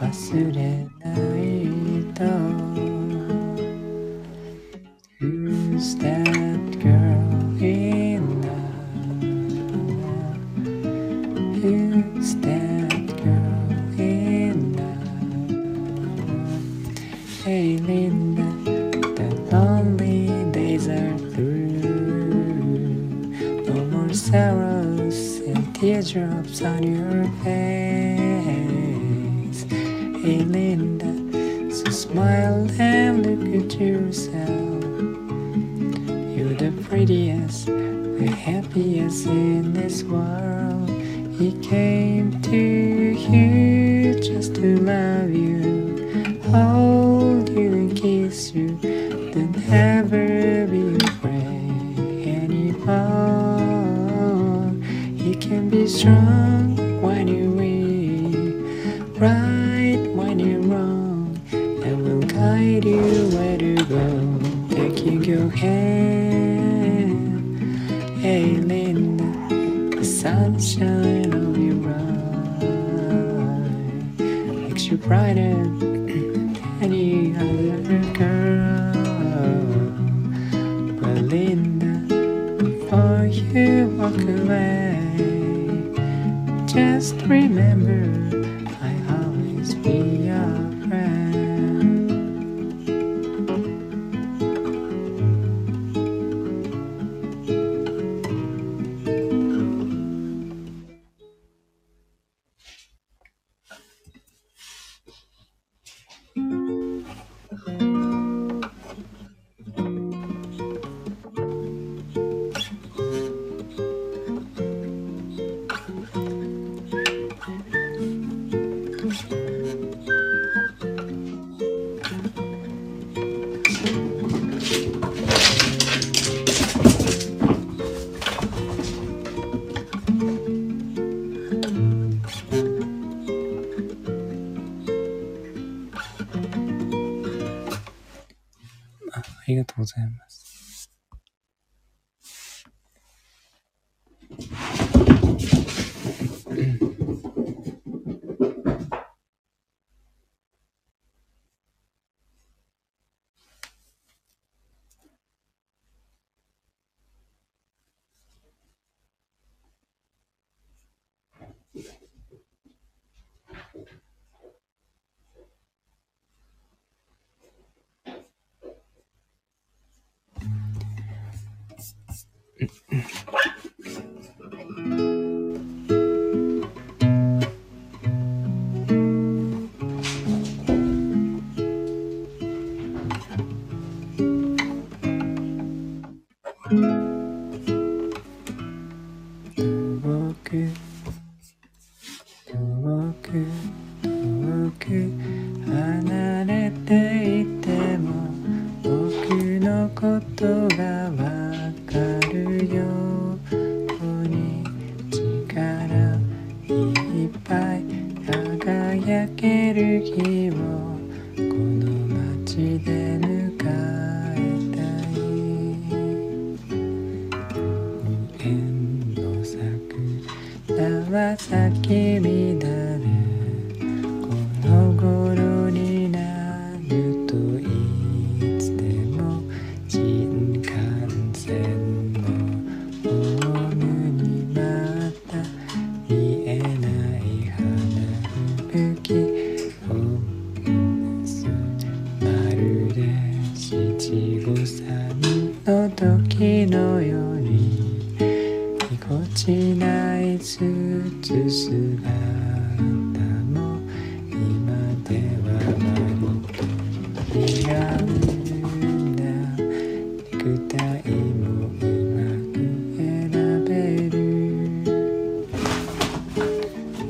忘れない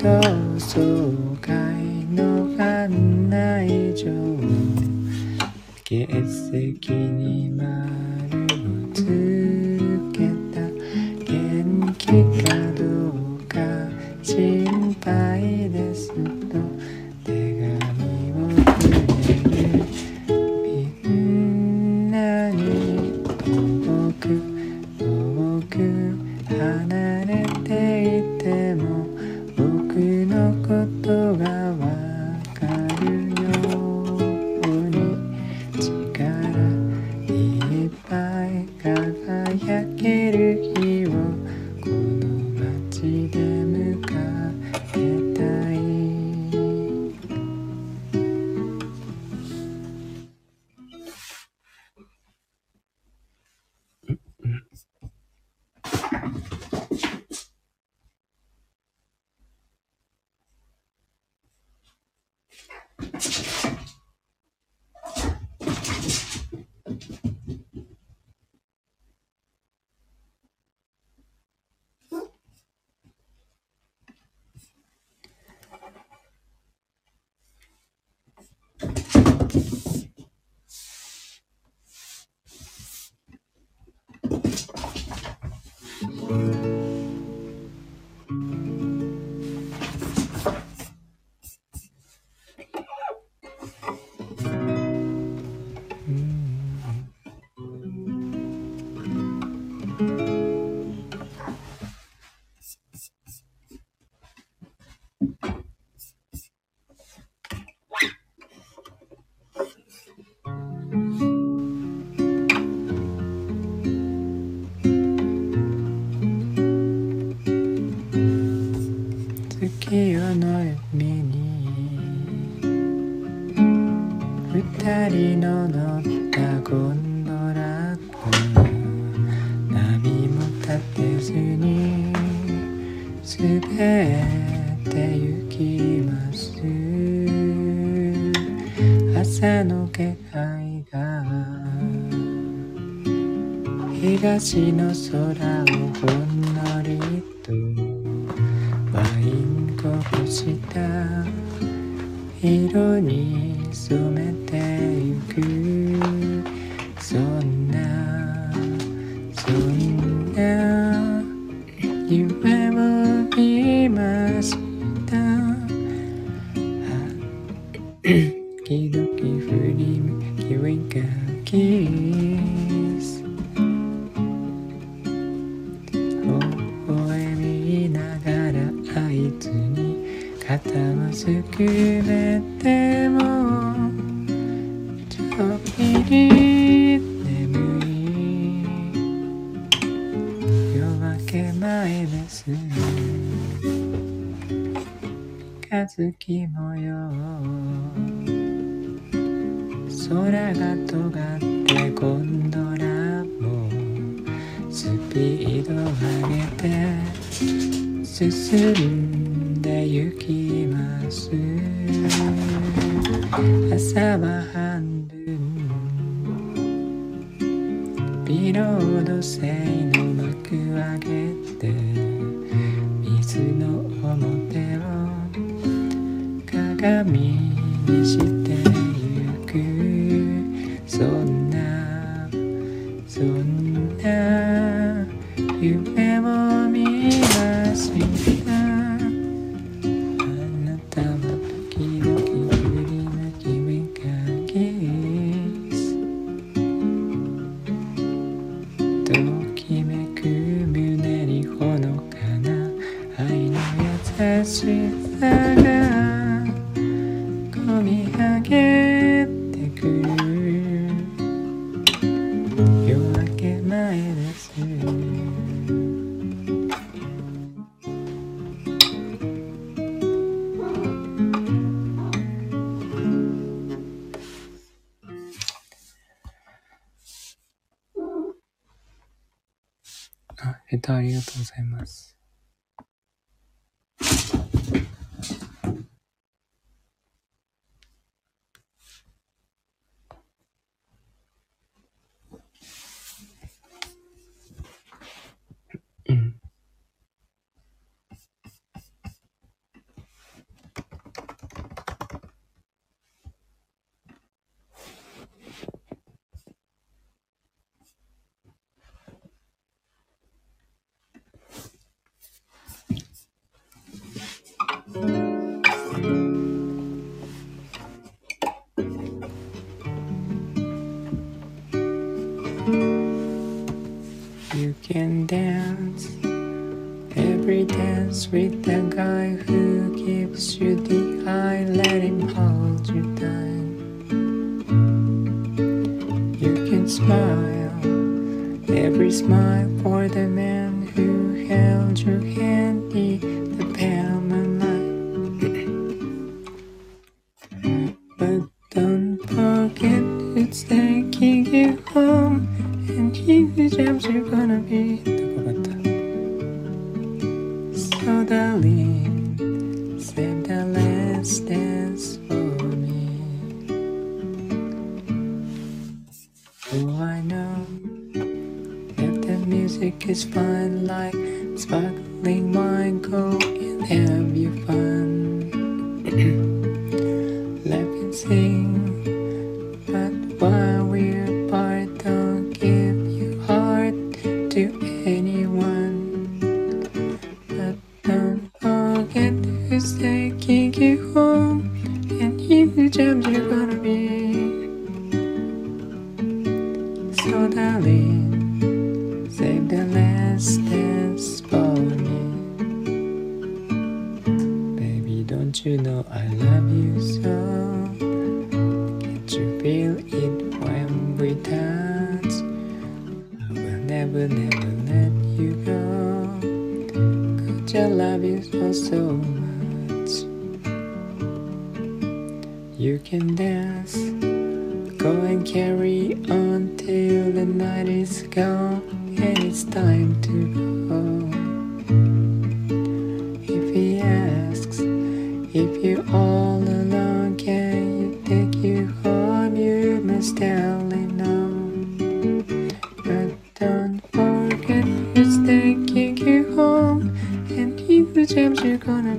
同窓会の案内状。欠席にま頭すくめてもちょっぴり眠い夜明け前です。三日月模様空が尖ってゴンドラもスピード上げて進む。ターありがとうございます。 이 될 것 같아. So darling.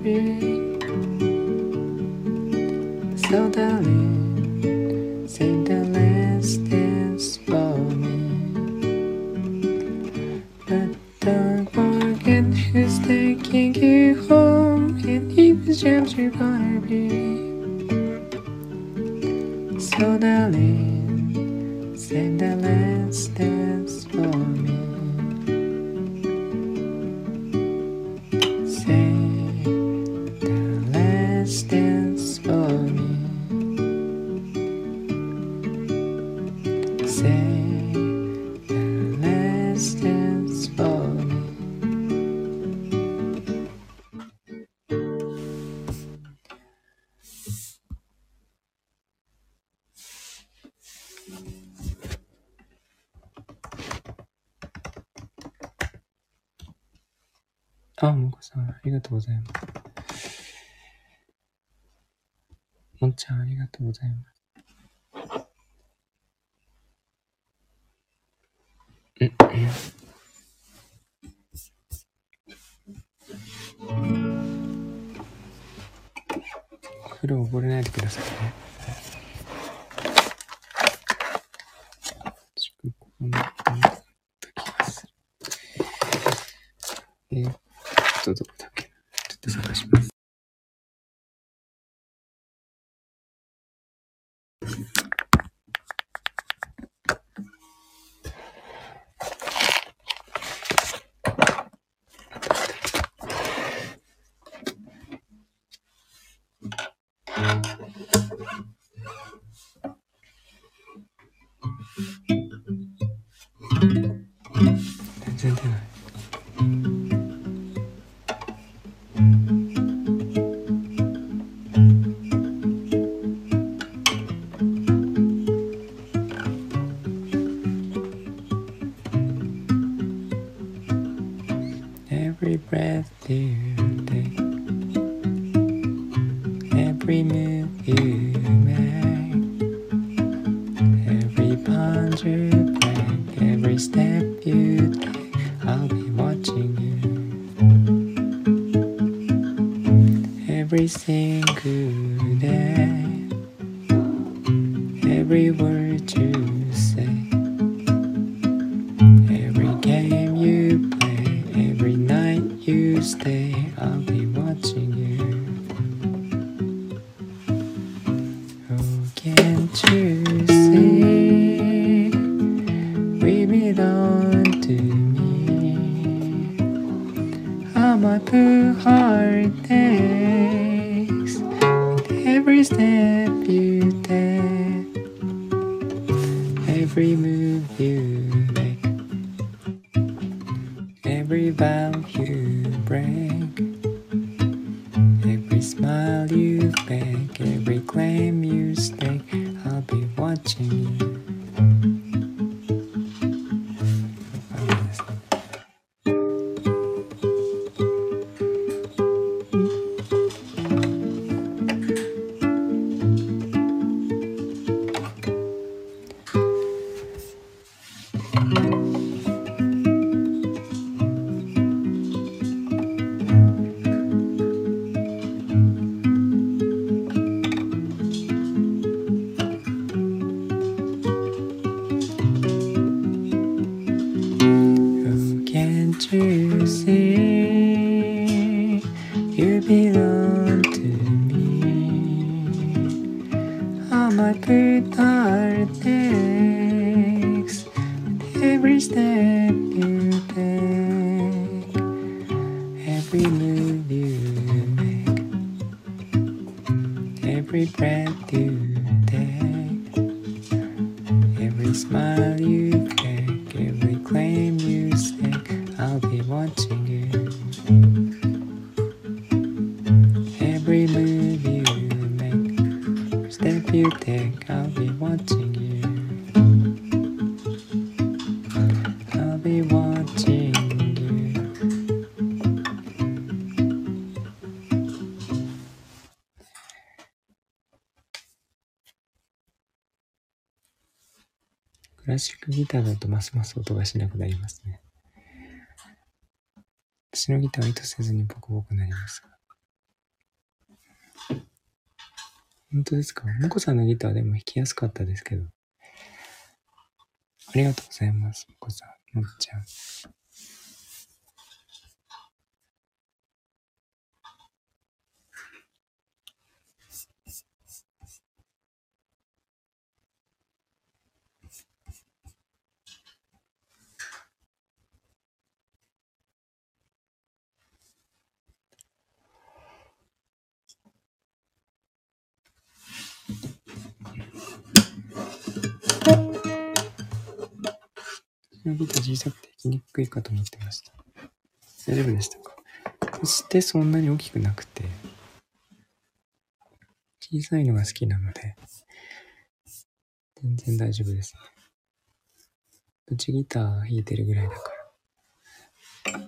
Mm-hmm. くださいね。え、っと、every single day, every word you say, every game you play, every night you stay. I'll be watching you. Oh, can't you see? We belong to me. I'm a heart hearted happy. Every move. Smile you fake, every claim you stake, I'll be watching you. ギターだとますます音がしなくなりますね。私のギターは意図せずにボコボコなりますが。本当ですか？もこさんのギターでも弾きやすかったですけど。ありがとうございます。もこさん、もっちゃん。のギター小さくて弾きにくいかと思ってました。大丈夫でしたか？そしてそんなに大きくなくて、小さいのが好きなので、全然大丈夫ですね。うちギター弾いてるぐらいだから。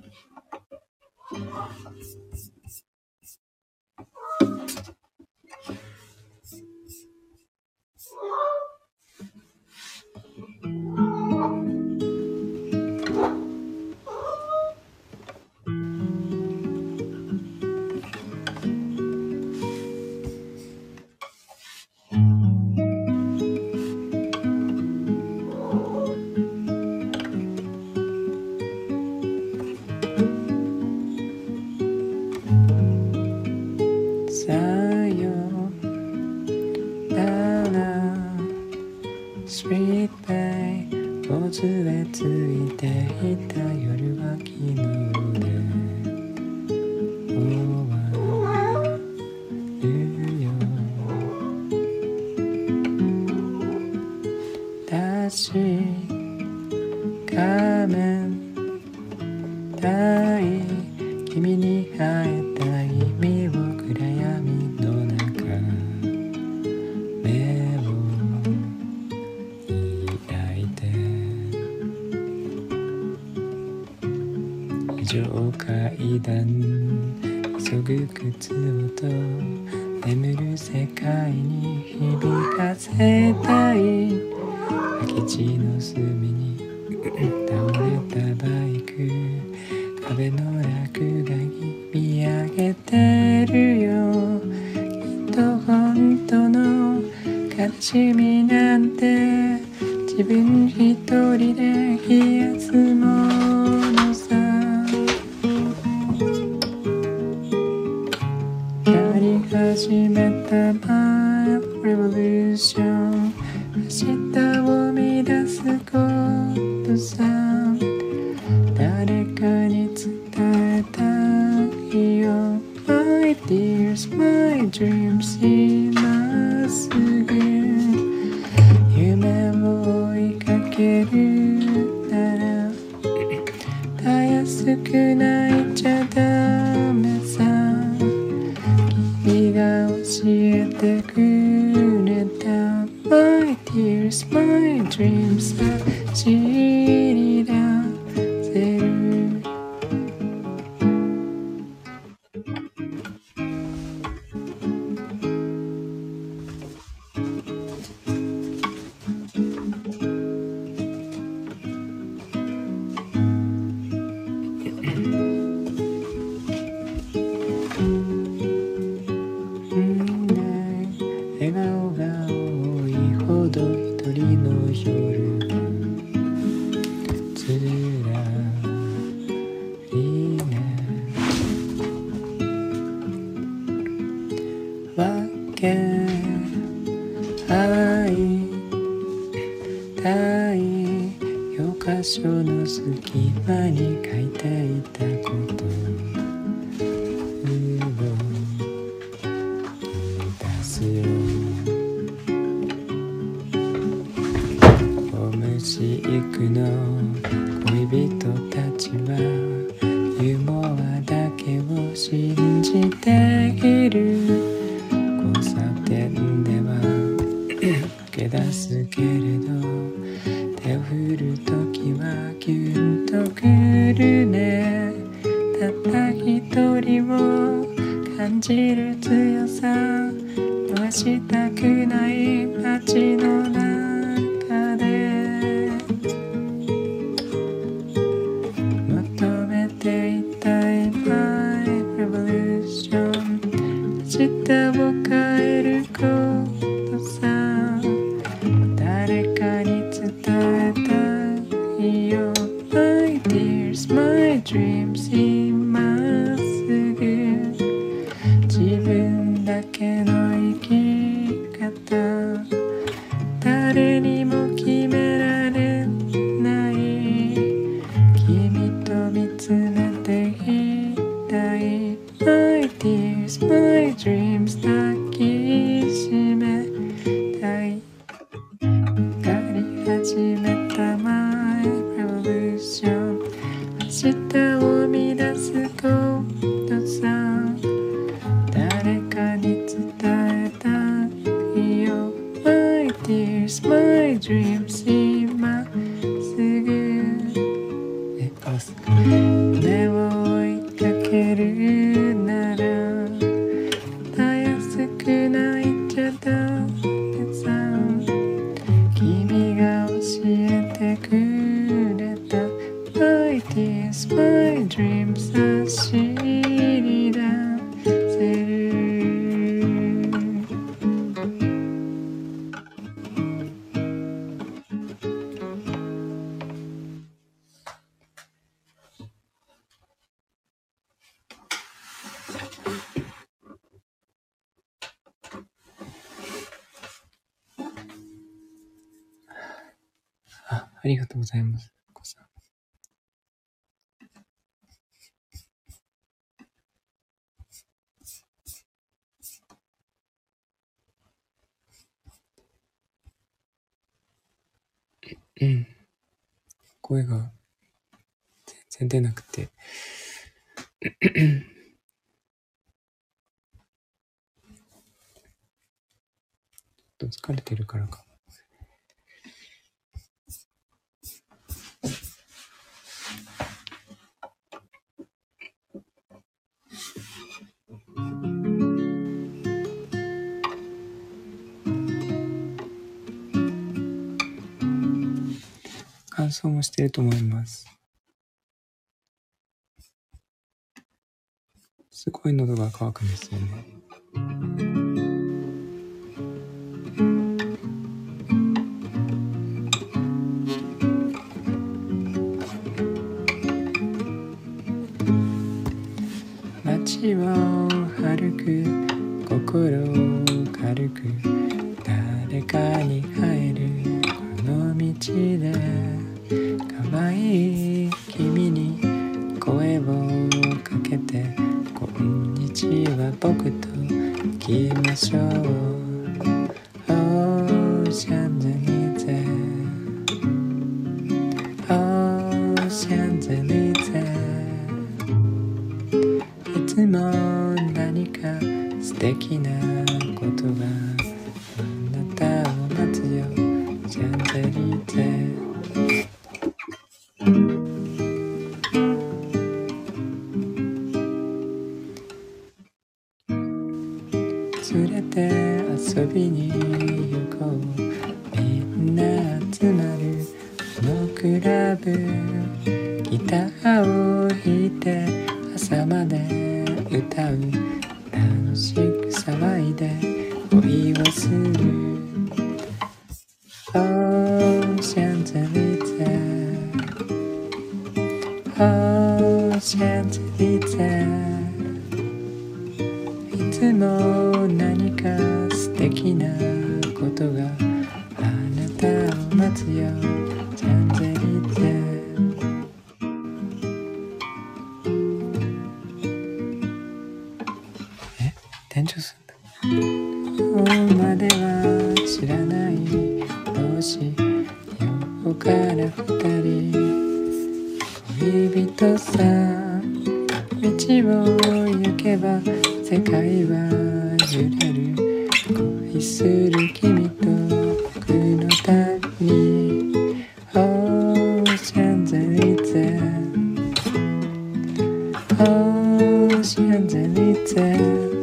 せたい。空き地の隅に倒れたバイク壁の落書き見上げてるよ。きっと本当の悲しみ笑顔が多いほど一人の夜声が全然出なくて ちょっと疲れてるからか。乾燥もしてると思います。すごい喉がくんですよね。街を歩く心軽く僕と行きましょう。オーシャンゼリゼーシャンゼリゼいつも何か素敵なことがあなたを待つよ。シャンゼリゼ humanitaire.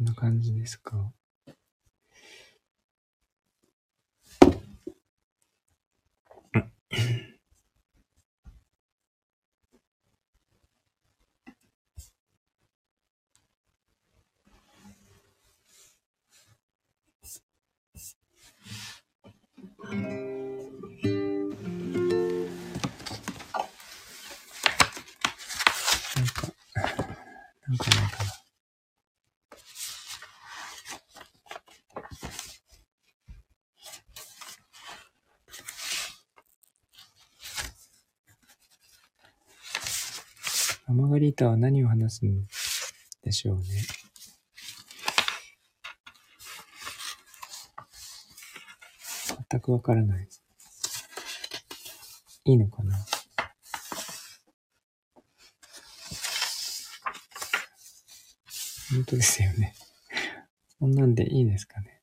こんな感じですか？すんでしょうね。全くわからないです。いいのかな？本当ですよね。こんなんでいいですかね？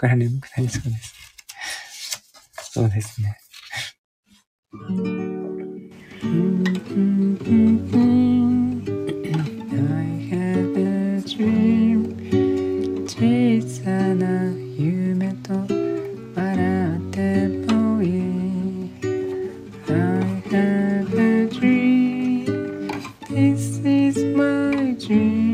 から眠くなりそうですそうですね I have a dream 小さな夢と笑ってもいい I have a dream This is my dream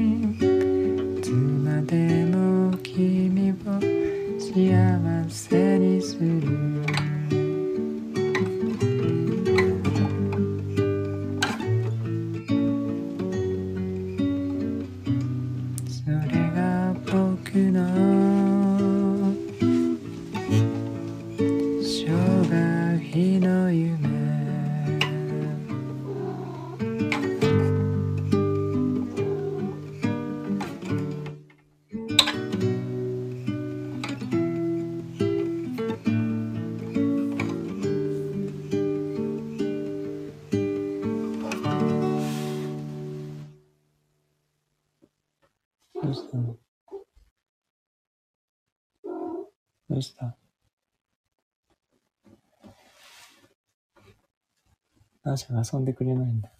ーシャが遊んでくれないんだ。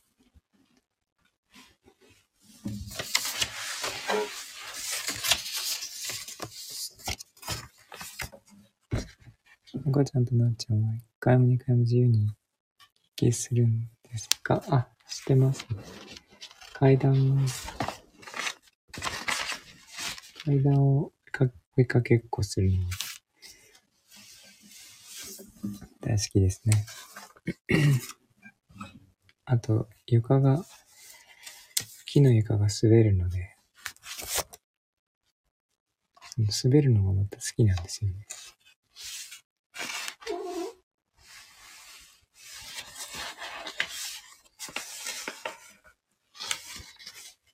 赤ちゃんとなっちゃんは一回も二回も自由に息するんですか？あ、してますね。階段、階段を追いかけっこするの大好きですね。あと、床が、木の床が滑るので、滑るのがまた好きなんですよね。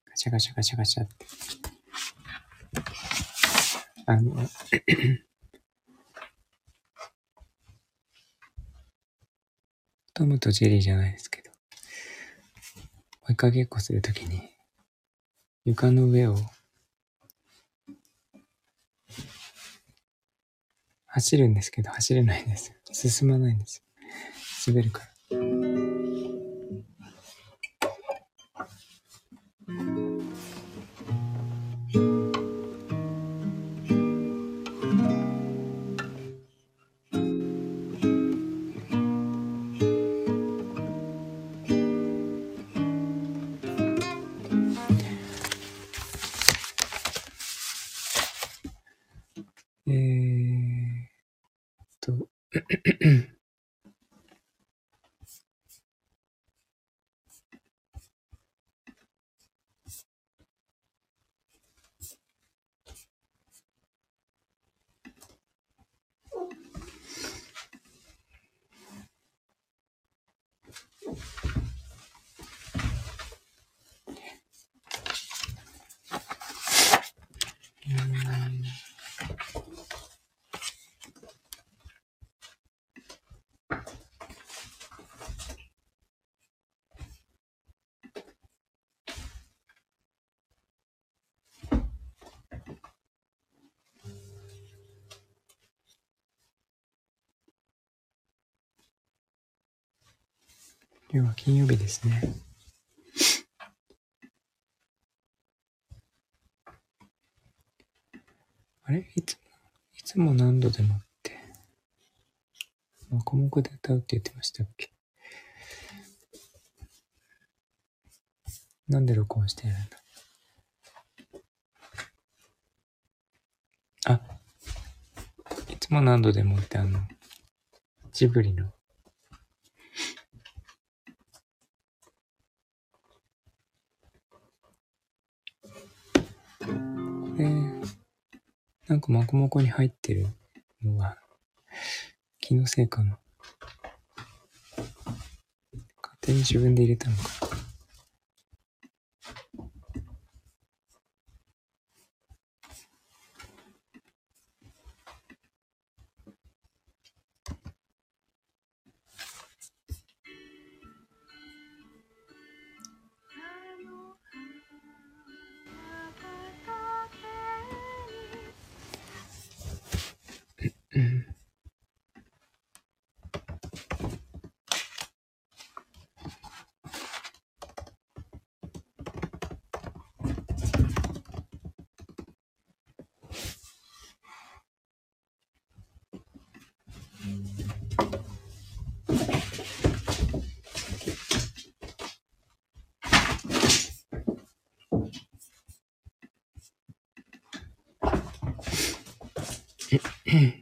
ガチャガチャガチャガチャって。あの、トムとジェリーじゃないですけど、追いかけっこするときに、床の上を、走るんですけど、走れないんです。進まないんです。滑るから。今日は金曜日ですね。あれ？いつも、いつも何度でもって、項目で歌うって言ってましたっけ？なんで録音してるんだあ、いつも何度でもってあの、ジブリのなんかまこもこに入ってるのは、気のせいかな。勝手に自分で入れたのかな。Hmm.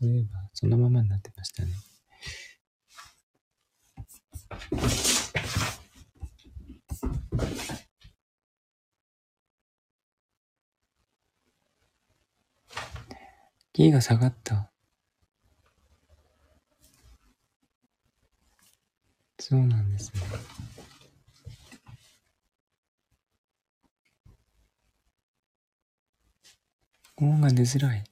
そういえば、そのままになってましたね。キーが下がった。そうなんですね。音が出づらい。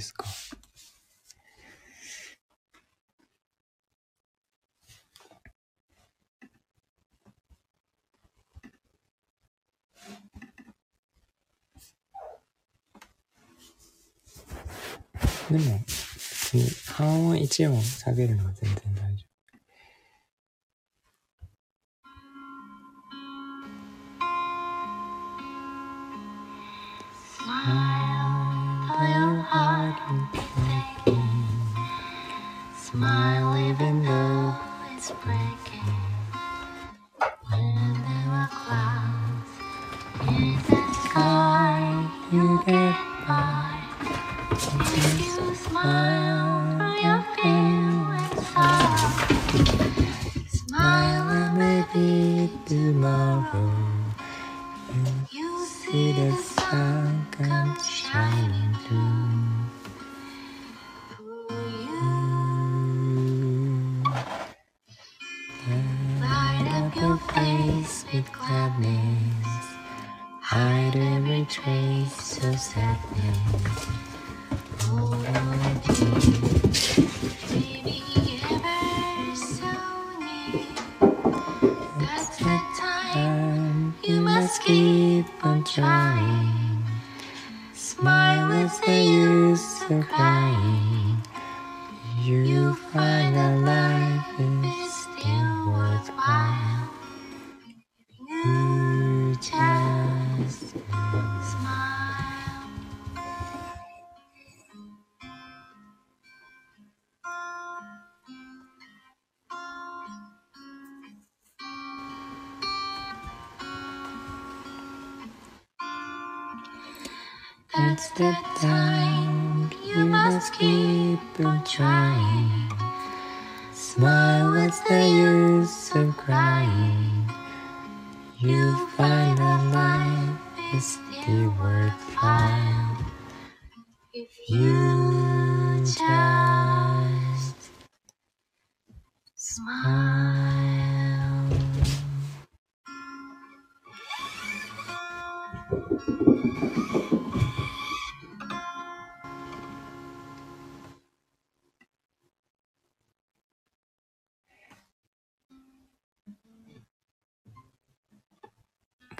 ですか？でも、半音1音下げるのは全 You find that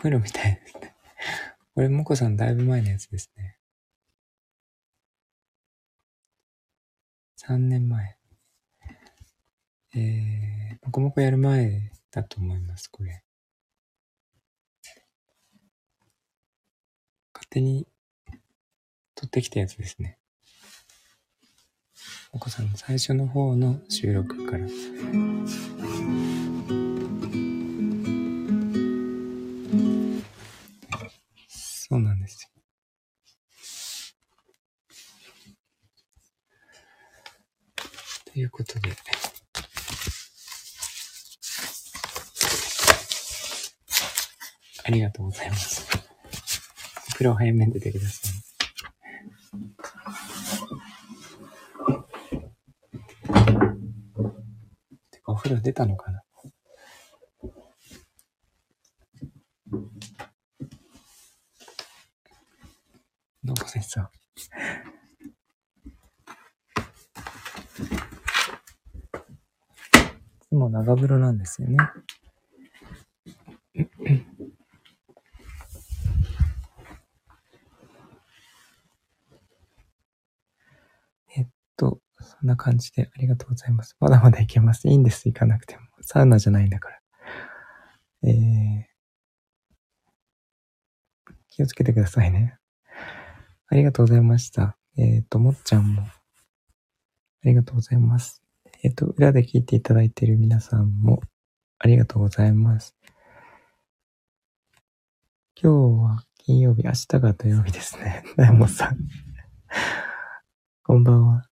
プロみたいですね。これ、もこさんだいぶ前のやつですね。3年前。えー、もこもこやる前だと思います、これ。勝手に撮ってきたやつですね。もこさんの最初の方の収録から。ということで。ありがとうございます。お風呂早めに出てください。てか、お風呂出たのかなどうも先生。いつも長風呂なんですよね。えっと、そんな感じでありがとうございます。まだまだいけます。いいんです。行かなくても。サウナじゃないんだから。えー、気をつけてくださいね。ありがとうございました。えっ、と、もっちゃんも、ありがとうございます。えっ、と、裏で聞いていただいている皆さんも、ありがとうございます。今日は金曜日、明日が土曜日ですね。大門さん。こんばんは。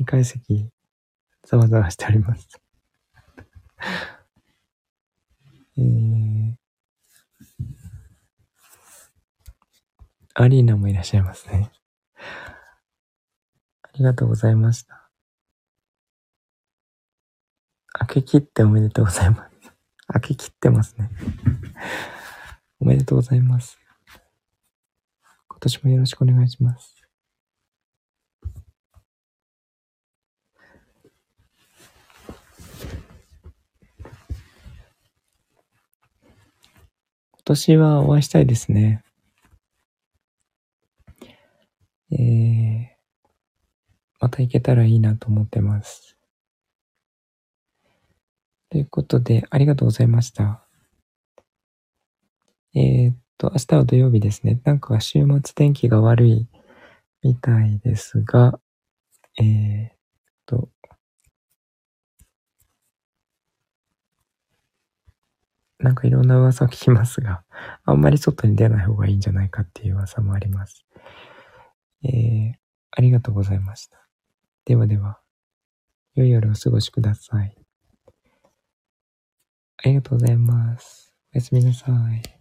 2階席、ざわざわしております。えー、アリーナもいらっしゃいますね。ありがとうございました。開け切っておめでとうございます。開け切ってますね。おめでとうございます。今年もよろしくお願いします。今年はお会いしたいですね。えー、また行けたらいいなと思ってます。ということで、ありがとうございました。えー、っと、明日は土曜日ですね。なんか週末天気が悪いみたいですが、えー、っと、なんかいろんな噂を聞きますが、あんまり外に出ない方がいいんじゃないかっていう噂もあります。えー、ありがとうございました。ではでは、良い夜をお過ごしください。ありがとうございます。おやすみなさい。